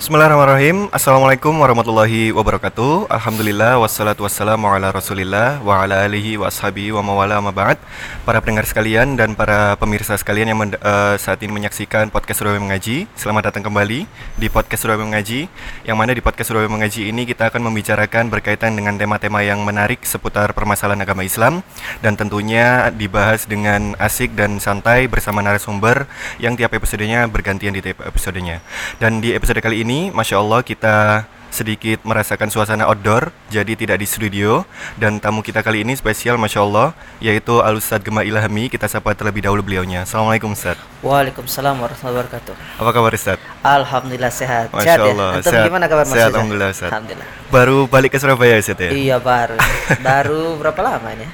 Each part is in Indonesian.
Bismillahirrahmanirrahim. Assalamualaikum warahmatullahi wabarakatuh. Alhamdulillah Wassalatu wassalamu ala rasulillah Wa ala alihi wa ashabi wa mawala ma ba'd. Para pendengar sekalian dan para pemirsa sekalian Yang uh, saat ini menyaksikan podcast Surabaya Mengaji Selamat datang kembali di podcast Surabaya Mengaji. Yang mana di podcast Surabaya Mengaji ini Kita akan membicarakan berkaitan dengan tema-tema yang menarik Seputar permasalahan agama Islam Dan tentunya dibahas dengan asik dan santai Bersama narasumber Yang tiap episodenya bergantian di tiap episodenya. Dan di episode kali ini ini Masya Allah kita sedikit merasakan suasana outdoor jadi tidak di studio dan tamu kita kali ini spesial Masya Allah yaitu Al Ustadz Gema Ilhami kita sapa terlebih dahulu beliaunya Assalamualaikum Ustadz Waalaikumsalam warahmatullahi wabarakatuh Apa kabar Ustadz? Alhamdulillah sehat Masya sehat Allah ya? sehat. gimana kabar Mas Sehat Alhamdulillah Ustadz Alhamdulillah Baru balik ke Surabaya Ustadz ya? Iya baru Baru berapa lamanya?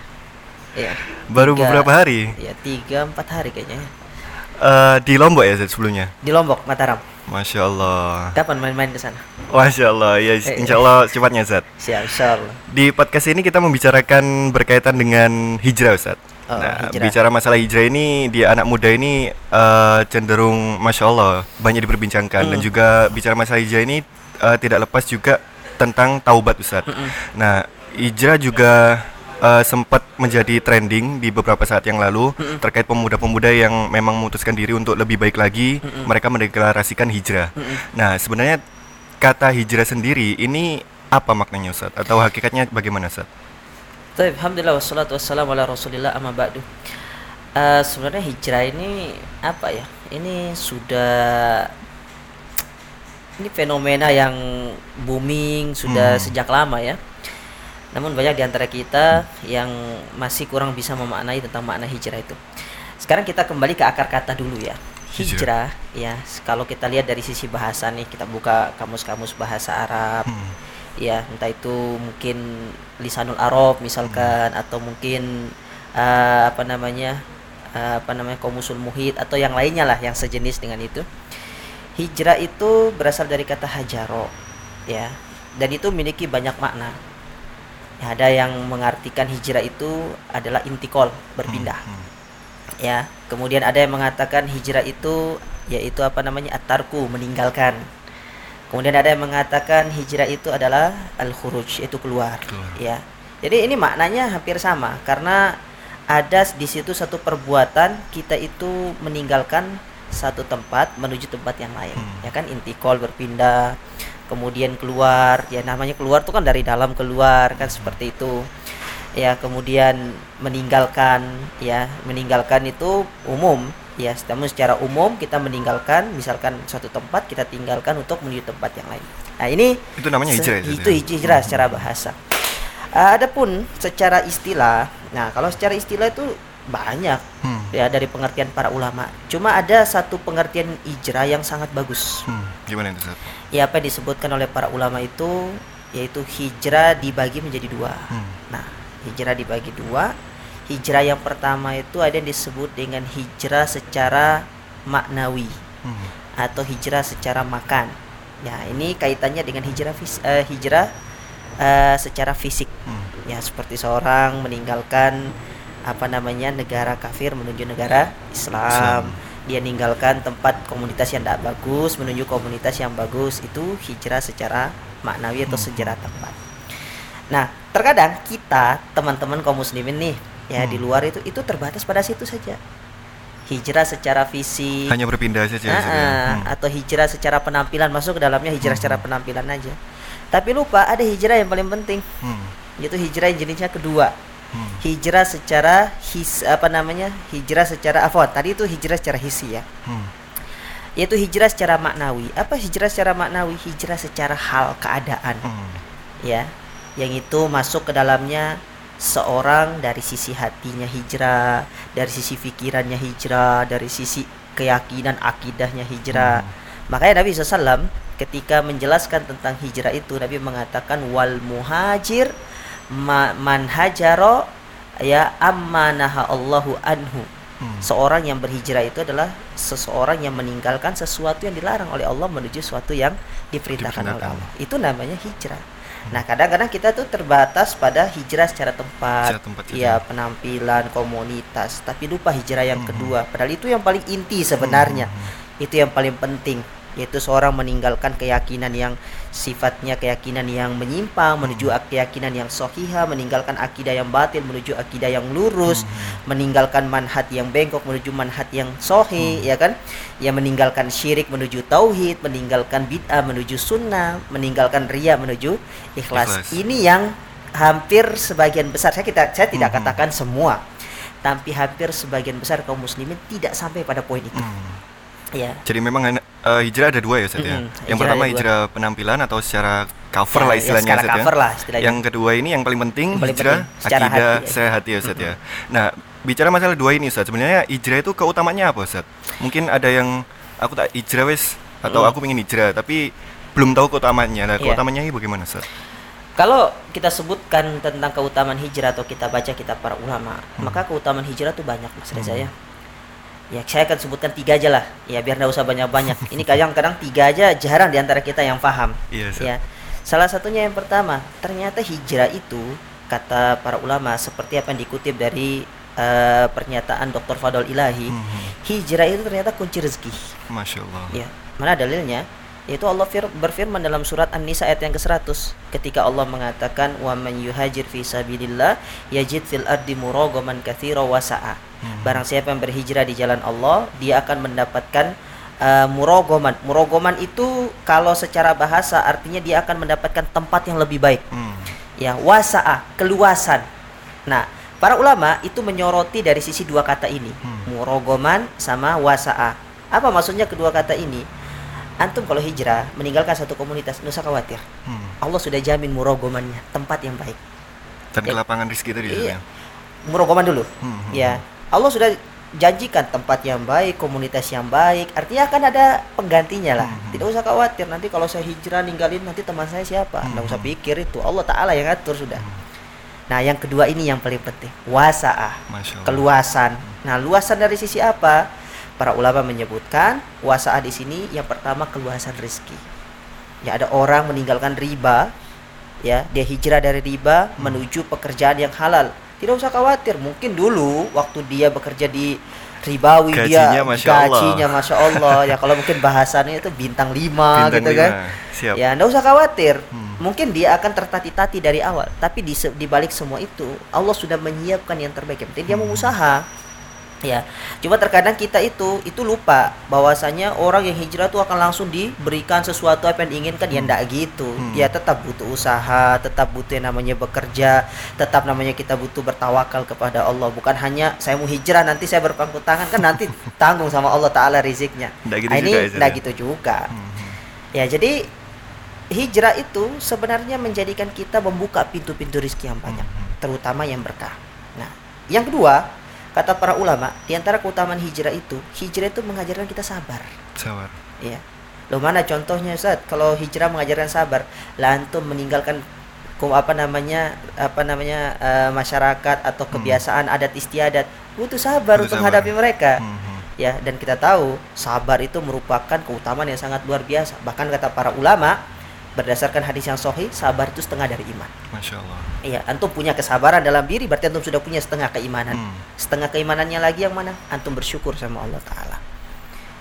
Iya Baru tiga, beberapa hari? Iya tiga empat hari kayaknya uh, Di Lombok ya Ustadz sebelumnya? Di Lombok Mataram Masya Allah. Kapan main-main ke sana? Masya Allah, ya eh, insya Allah cepatnya Zat. Siap, insya Allah. Di podcast ini kita membicarakan berkaitan dengan hijrah Ustaz. Oh, nah, hijrah. bicara masalah hijrah ini di anak muda ini uh, cenderung masya Allah banyak diperbincangkan hmm. dan juga bicara masalah hijrah ini uh, tidak lepas juga tentang taubat Ustaz. Hmm. Nah, hijrah juga uh, sempat menjadi trending di beberapa saat yang lalu mm -hmm. terkait pemuda-pemuda yang memang memutuskan diri untuk lebih baik lagi, mm -hmm. mereka mendeklarasikan hijrah. Mm -hmm. Nah, sebenarnya kata hijrah sendiri ini apa maknanya Ustaz atau hakikatnya bagaimana Ustaz? Baik, alhamdulillah wassalatu wassalamu ala Rasulillah amma ba'du. Uh, sebenarnya hijrah ini apa ya? Ini sudah ini fenomena yang booming sudah hmm. sejak lama ya namun banyak di antara kita yang masih kurang bisa memaknai tentang makna hijrah itu. Sekarang kita kembali ke akar kata dulu ya. Hijrah, ya. Kalau kita lihat dari sisi bahasa nih, kita buka kamus-kamus bahasa Arab. Hmm. Ya, entah itu mungkin lisanul Arab misalkan hmm. atau mungkin uh, apa namanya? Uh, apa namanya? komusul muhid atau yang lainnya lah yang sejenis dengan itu. Hijrah itu berasal dari kata hajaro, ya. Dan itu memiliki banyak makna Ya, ada yang mengartikan hijrah itu adalah intikol berpindah. Hmm, hmm. Ya, kemudian ada yang mengatakan hijrah itu yaitu apa namanya atarku meninggalkan. Kemudian ada yang mengatakan hijrah itu adalah al-khuruj itu keluar, keluar. ya. Jadi ini maknanya hampir sama karena ada di situ satu perbuatan kita itu meninggalkan satu tempat menuju tempat yang lain, hmm. ya kan intikol berpindah kemudian keluar. Ya namanya keluar tuh kan dari dalam keluar kan seperti itu. Ya kemudian meninggalkan ya meninggalkan itu umum. Ya namun secara umum kita meninggalkan misalkan suatu tempat kita tinggalkan untuk menuju tempat yang lain. Nah ini itu namanya hijrah itu hijrah secara bahasa. Uh, adapun secara istilah nah kalau secara istilah itu banyak hmm. ya dari pengertian para ulama. Cuma ada satu pengertian hijrah yang sangat bagus. Hmm. Gimana itu? Ya apa yang disebutkan oleh para ulama itu yaitu hijrah dibagi menjadi dua. Hmm. Nah, hijrah dibagi dua. Hijrah yang pertama itu ada yang disebut dengan hijrah secara maknawi hmm. atau hijrah secara makan. Ya, ini kaitannya dengan hijrah uh, hijrah uh, secara fisik. Hmm. Ya, seperti seorang meninggalkan apa namanya negara kafir menuju negara Islam. Islam. Dia ninggalkan tempat komunitas yang tidak bagus menuju komunitas yang bagus itu hijrah secara maknawi atau hmm. sejarah tempat. Nah, terkadang kita teman-teman kaum muslimin nih ya hmm. di luar itu itu terbatas pada situ saja. Hijrah secara fisik hanya berpindah saja nah, hmm. atau hijrah secara penampilan masuk ke dalamnya hijrah hmm. secara penampilan aja. Tapi lupa ada hijrah yang paling penting. Hmm. Yaitu hijrah yang jenisnya kedua hmm. hijrah secara his apa namanya hijrah secara afwan tadi itu hijrah secara hisi ya hmm. yaitu hijrah secara maknawi apa hijrah secara maknawi hijrah secara hal keadaan hmm. ya yang itu masuk ke dalamnya seorang dari sisi hatinya hijrah dari sisi pikirannya hijrah dari sisi keyakinan akidahnya hijrah hmm. makanya Nabi SAW ketika menjelaskan tentang hijrah itu Nabi mengatakan wal muhajir man hajaro ya ammanaha Allahu anhu. Hmm. Seorang yang berhijrah itu adalah seseorang yang meninggalkan sesuatu yang dilarang oleh Allah menuju sesuatu yang diperintahkan oleh Allah. Itu namanya hijrah. Hmm. Nah, kadang-kadang kita tuh terbatas pada hijrah secara tempat, secara tempat ya penampilan, komunitas, tapi lupa hijrah yang hmm. kedua. Padahal itu yang paling inti sebenarnya. Hmm. Itu yang paling penting yaitu seorang meninggalkan keyakinan yang sifatnya keyakinan yang menyimpang menuju keyakinan yang sohiha meninggalkan akidah yang batil menuju akidah yang lurus hmm. meninggalkan manhat yang bengkok menuju manhat yang sohi hmm. ya kan yang meninggalkan syirik menuju tauhid meninggalkan bid'ah menuju sunnah meninggalkan ria menuju ikhlas, ikhlas. ini yang hampir sebagian besar saya kita saya tidak hmm. katakan semua tapi hampir sebagian besar kaum muslimin tidak sampai pada poin itu hmm Ya. Jadi memang uh, hijrah ada dua ya Ustaz ya. Yang pertama hijrah penampilan atau secara cover ya, lah ya, istilahnya ya, cover ya. Lah, istilahnya. Yang kedua ini yang paling penting paling hijrah penting, akidah hati, sehat hati ya Ustaz ya. Nah, bicara masalah dua ini Ustaz, sebenarnya hijrah itu keutamanya apa Ustaz? Mungkin ada yang aku tak hijrah wes atau hmm. aku ingin hijrah tapi belum tahu keutamanya. Nah, iya. keutamanya ini bagaimana Ustaz? Kalau kita sebutkan tentang keutamaan hijrah atau kita baca kitab para ulama, hmm. maka keutamaan hijrah itu banyak Mas Reza hmm. ya ya saya akan sebutkan tiga aja lah. Ya biar nggak usah banyak-banyak. Ini kadang-kadang tiga aja jarang di antara kita yang paham iya, ya salah satunya yang pertama ternyata hijrah itu kata para ulama seperti apa yang dikutip dari uh, pernyataan Dr. Fadol Ilahi mm -hmm. hijrah itu ternyata kunci rezeki. Masya Allah. Ya mana dalilnya yaitu Allah fir berfirman dalam surat An-Nisa ayat yang ke-100 ketika Allah mengatakan wa man yuhajir fi sabilillah yajid fil ardi muragaman katsira wa sa'a. Hmm. Barang siapa yang berhijrah di jalan Allah, dia akan mendapatkan uh, murogoman. Murogoman itu kalau secara bahasa artinya dia akan mendapatkan tempat yang lebih baik. Hmm. Ya, wasa'a, keluasan. Nah, para ulama itu menyoroti dari sisi dua kata ini, hmm. murogoman sama wasa'a. Apa maksudnya kedua kata ini? Antum kalau hijrah meninggalkan satu komunitas nusa khawatir hmm. Allah sudah jamin murogomannya tempat yang baik dan ya. lapangan rezeki tadi iya. murogoman dulu hmm, hmm, ya hmm. Allah sudah janjikan tempat yang baik komunitas yang baik artinya akan ada penggantinya lah hmm. hmm. tidak usah khawatir nanti kalau saya hijrah ninggalin nanti teman saya siapa hmm. usah pikir itu Allah Taala yang atur sudah hmm. Nah, yang kedua ini yang paling penting, wasaah, keluasan. Nah, luasan dari sisi apa? Para ulama menyebutkan wasaah di sini yang pertama keluasan rezeki. Ya ada orang meninggalkan riba, ya dia hijrah dari riba hmm. menuju pekerjaan yang halal. Tidak usah khawatir, mungkin dulu waktu dia bekerja di ribawi gajinya, dia masya gajinya Allah. masya Allah ya kalau mungkin bahasannya itu bintang lima bintang gitu lima. kan Siap. ya tidak usah khawatir hmm. mungkin dia akan tertati-tati dari awal tapi di, di balik semua itu Allah sudah menyiapkan yang terbaik yang penting dia mau hmm. usaha ya cuma terkadang kita itu itu lupa bahwasanya orang yang hijrah tuh akan langsung diberikan sesuatu apa yang diinginkan ya hmm. ya ndak gitu hmm. dia tetap butuh usaha tetap butuh yang namanya bekerja tetap namanya kita butuh bertawakal kepada Allah bukan hanya saya mau hijrah nanti saya berpangku tangan kan nanti tanggung sama Allah taala riziknya ndak gitu nah, ini juga, ndak gitu juga hmm. ya jadi hijrah itu sebenarnya menjadikan kita membuka pintu-pintu rizki yang banyak hmm. terutama yang berkah nah yang kedua Kata para ulama, di antara keutamaan hijrah itu, hijrah itu mengajarkan kita sabar. Sabar. Iya. Loh mana contohnya Ustaz? Kalau hijrah mengajarkan sabar, lantum meninggalkan apa namanya apa namanya uh, masyarakat atau hmm. kebiasaan hmm. adat istiadat butuh sabar butuh untuk sabar. menghadapi mereka. Hmm, hmm. Ya, dan kita tahu sabar itu merupakan keutamaan yang sangat luar biasa. Bahkan kata para ulama, berdasarkan hadis yang sahih sabar itu setengah dari iman. Masya Allah. Iya, antum punya kesabaran dalam diri berarti antum sudah punya setengah keimanan. Hmm. Setengah keimanannya lagi yang mana? Antum bersyukur sama Allah Taala.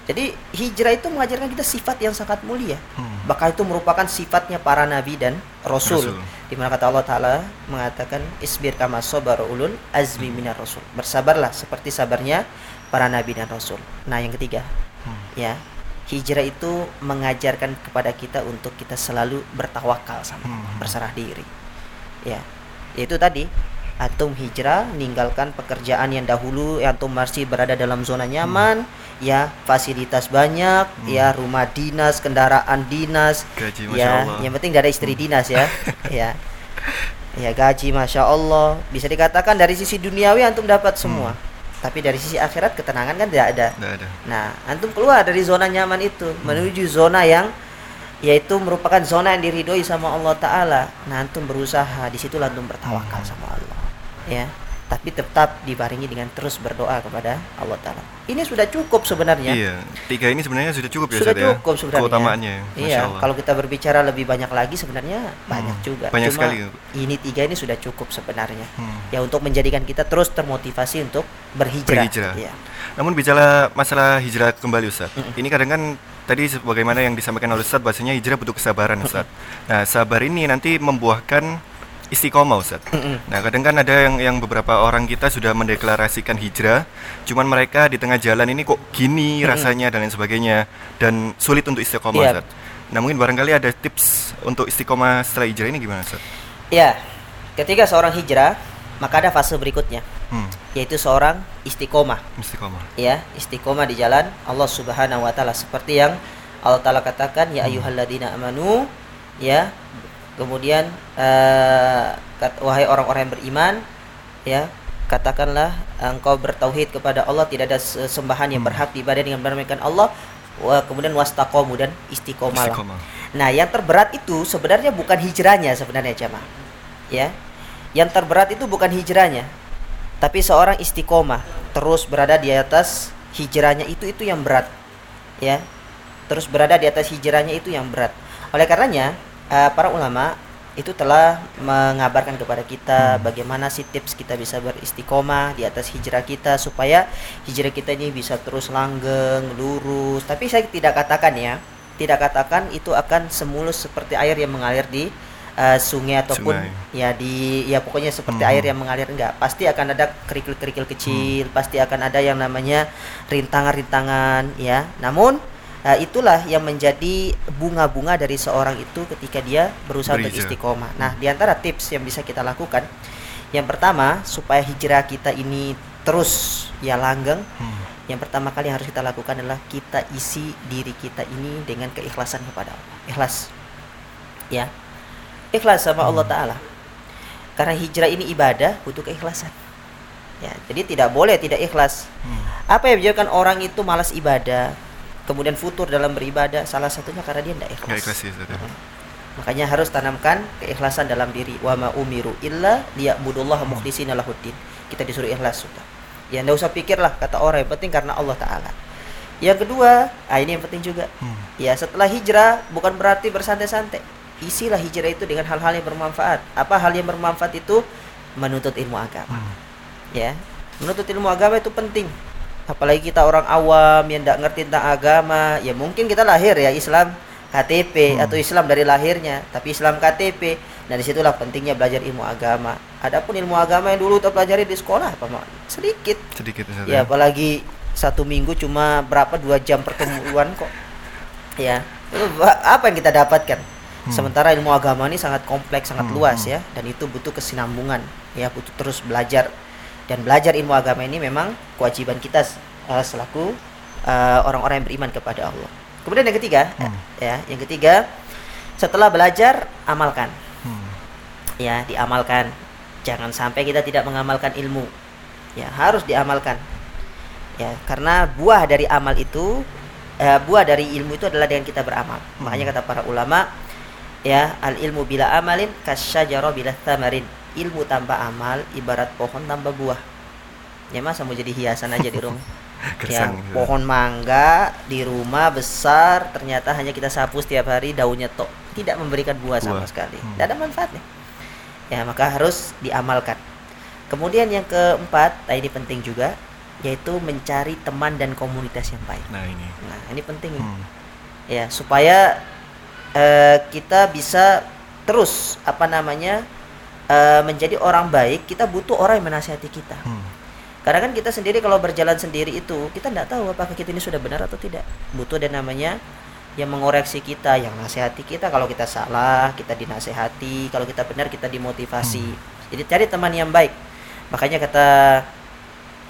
Jadi hijrah itu mengajarkan kita sifat yang sangat mulia. Hmm. Bahkan itu merupakan sifatnya para nabi dan rasul. rasul. Di mana kata Allah Taala mengatakan isbir kama sabar ulul azmi hmm. minar rasul. Bersabarlah seperti sabarnya para nabi dan rasul. Nah, yang ketiga. Hmm. Ya, hijrah itu mengajarkan kepada kita untuk kita selalu bertawakal sama hmm. berserah diri ya itu tadi antum hijrah meninggalkan pekerjaan yang dahulu yang antum masih berada dalam zona nyaman hmm. ya fasilitas banyak hmm. ya rumah dinas kendaraan dinas gaji, ya Allah. yang penting gak ada istri hmm. dinas ya ya ya gaji masya Allah bisa dikatakan dari sisi duniawi antum dapat semua hmm tapi dari sisi akhirat ketenangan kan tidak ada. Tidak ada. Nah, antum keluar dari zona nyaman itu hmm. menuju zona yang yaitu merupakan zona yang diridhoi sama Allah taala. Nah, antum berusaha di situ antum bertawakal sama Allah. Ya. Tapi tetap dibarengi dengan terus berdoa kepada Allah Taala. Ini sudah cukup sebenarnya. Iya, tiga ini sebenarnya sudah cukup ya sudah ya? cukup sebenarnya. Keutamaannya, Masya Iya, Allah. kalau kita berbicara lebih banyak lagi sebenarnya banyak juga. banyak Cuma sekali. Ini tiga ini sudah cukup sebenarnya. Hmm. Ya untuk menjadikan kita terus termotivasi untuk berhijrah. Berhijrah. Iya. Namun bicara masalah hijrah kembali Ustaz. Mm-mm. Ini kadang kan tadi sebagaimana yang disampaikan oleh Ustaz bahasanya hijrah butuh kesabaran Ustaz. Nah, sabar ini nanti membuahkan istiqomah Ustaz. Mm-mm. Nah, kadang kan ada yang yang beberapa orang kita sudah mendeklarasikan hijrah, cuman mereka di tengah jalan ini kok gini rasanya dan lain sebagainya dan sulit untuk istiqomah Iya. Ustaz. Nah, mungkin barangkali ada tips untuk istiqomah setelah hijrah ini gimana Ustaz? Ya, ketika seorang hijrah, maka ada fase berikutnya, Hmm, yaitu seorang istiqomah. istiqomah. Ya, istiqomah di jalan Allah Subhanahu wa taala seperti yang Allah taala katakan ya ayyuhalladzina amanu ya. Kemudian kat- wahai orang-orang yang beriman ya, katakanlah engkau bertauhid kepada Allah tidak ada sembahan yang berhak diibadah dengan benar melainkan Allah. Kemudian wastaqomu dan. Istiqomah. Nah, yang terberat itu sebenarnya bukan hijrahnya sebenarnya jemaah. Ya. Yang terberat itu bukan hijrahnya, tapi seorang istiqomah terus berada di atas hijrahnya itu itu yang berat. Ya. Terus berada di atas hijrahnya itu yang berat. Oleh karenanya, eh, para ulama itu telah mengabarkan kepada kita bagaimana sih tips kita bisa beristiqomah di atas hijrah kita supaya hijrah kita ini bisa terus langgeng, lurus. Tapi saya tidak katakan ya, tidak katakan itu akan semulus seperti air yang mengalir di eh, sungai ataupun Sungai. ya di ya pokoknya seperti Hmm. air yang mengalir enggak. Pasti akan ada kerikil-kerikil kecil, pasti akan ada yang namanya rintangan-rintangan ya. Namun eh, itulah yang menjadi bunga-bunga dari seorang itu ketika dia berusaha untuk Berhijrah. istiqomah. Nah, di antara tips yang bisa kita lakukan yang pertama supaya hijrah kita ini terus ya langgeng Hmm. yang pertama kali yang harus kita lakukan adalah kita isi diri kita ini dengan keikhlasan kepada Allah. Ikhlas. Ya. Ikhlas sama Allah taala. Karena hijrah ini ibadah butuh keikhlasan. Ya, jadi tidak boleh tidak ikhlas. Hmm. Apa yang menyebabkan orang itu malas ibadah, kemudian futur dalam beribadah? Salah satunya karena dia tidak ikhlas. Nggak ikhlas ya Ustaz. ya? Makanya harus tanamkan keikhlasan dalam diri. Wa ma umiru illa liya'budullaha mukhlishina lahuddin. Kita disuruh ikhlas sudah. Ya enggak usah pikirlah kata orang yang penting karena Allah taala. Yang kedua, ah ini yang penting juga. Hmm. Ya, setelah hijrah bukan berarti bersantai-santai. Isilah hijrah itu dengan hal-hal yang bermanfaat. Apa hal yang bermanfaat itu? Menuntut ilmu agama. Hmm. Ya. Menuntut ilmu agama itu penting. Apalagi kita orang awam yang tidak ngerti tentang agama, ya mungkin kita lahir ya Islam KTP Hmm. atau Islam dari lahirnya, tapi Islam KTP. Nah, di situlah pentingnya belajar ilmu agama. Adapun ilmu agama yang dulu kita pelajari di sekolah apa Mak? sedikit. Sedikit Ustaz. Ya, apalagi satu minggu cuma berapa dua jam pertemuan kok. Ya, itu apa yang kita dapatkan? Hmm. Sementara ilmu agama ini sangat kompleks, sangat Hmm, luas hmm. ya, dan itu butuh kesinambungan. Ya, butuh terus belajar. Dan belajar ilmu agama ini memang kewajiban kita eh, selaku eh, orang-orang yang beriman kepada Allah. Kemudian yang ketiga, Hmm. ya, yang ketiga setelah belajar amalkan. Hmm. ya diamalkan. Jangan sampai kita tidak mengamalkan ilmu. Ya harus diamalkan. Ya karena buah dari amal itu eh, buah dari ilmu itu adalah dengan kita beramal. Makanya kata para ulama ya al ilmu bila amalin kasyajaro bila tamarin ilmu tanpa amal ibarat pohon tanpa buah ya masa mau jadi hiasan aja di rumah ya pohon mangga di rumah besar ternyata hanya kita sapu setiap hari daunnya tok tidak memberikan buah sama Buah. sekali Hmm. tidak ada manfaatnya ya maka harus diamalkan kemudian yang keempat nah ini penting juga yaitu mencari teman dan komunitas yang baik Nah, ini. nah ini penting. Hmm. ya supaya eh, kita bisa terus apa namanya eh, menjadi orang baik kita butuh orang yang menasihati kita Hmm. karena kan kita sendiri kalau berjalan sendiri itu kita tidak tahu apakah kita ini sudah benar atau tidak. Butuh ada namanya yang mengoreksi kita, yang nasihati kita kalau kita salah, kita dinasehati, kalau kita benar kita dimotivasi. Jadi cari teman yang baik. Makanya kata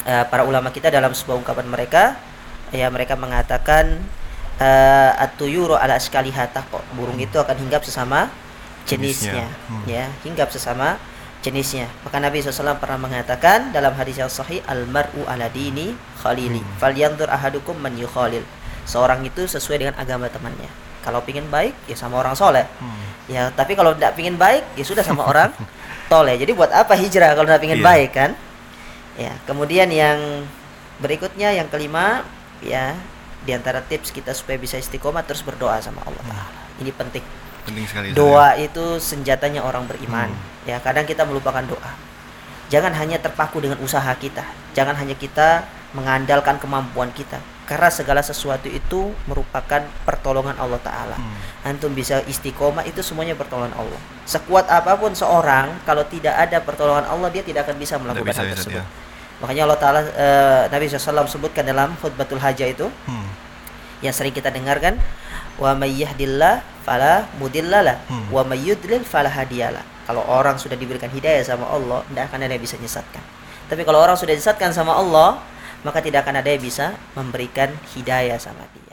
eh, para ulama kita dalam sebuah ungkapan mereka, ya mereka mengatakan eh, atuyuru ala askalihata kok burung itu akan hinggap sesama jenisnya, Jenisnya. Hmm. ya hinggap sesama jenisnya. Maka Nabi SAW pernah mengatakan dalam hadis yang sahih almaru ala dini khalili Hmm. falyanzur ahadukum man yukhalil. Seorang itu sesuai dengan agama temannya. Kalau pingin baik ya sama orang soleh. Hmm. Ya tapi kalau tidak pingin baik ya sudah sama orang toleh. Jadi buat apa hijrah kalau tidak pingin Iya. baik kan? Ya, kemudian yang berikutnya yang kelima ya di antara tips kita supaya bisa istiqomah terus berdoa sama Allah Hmm. Ini penting. Penting sekali. Doa itu senjatanya orang beriman. Hmm. Ya, kadang kita melupakan doa. Jangan hanya terpaku dengan usaha kita. Jangan hanya kita mengandalkan kemampuan kita. Karena segala sesuatu itu merupakan pertolongan Allah Ta'ala. Hmm. Antum bisa istiqomah itu semuanya pertolongan Allah. Sekuat apa pun seorang, kalau tidak ada pertolongan Allah, dia tidak akan bisa melakukan bisa hal tersebut. ya. Makanya Allah Ta'ala, eh, Nabi SAW sebutkan dalam khutbatul hajah itu, Hmm. yang sering kita dengarkan wa may yahdillah fala mudillalah Hmm. wa may yudlil fala hadiyalah kalau orang sudah diberikan hidayah sama Allah tidak akan ada yang bisa menyesatkan. Tapi kalau orang sudah disesatkan sama Allah maka tidak akan ada yang bisa memberikan hidayah sama dia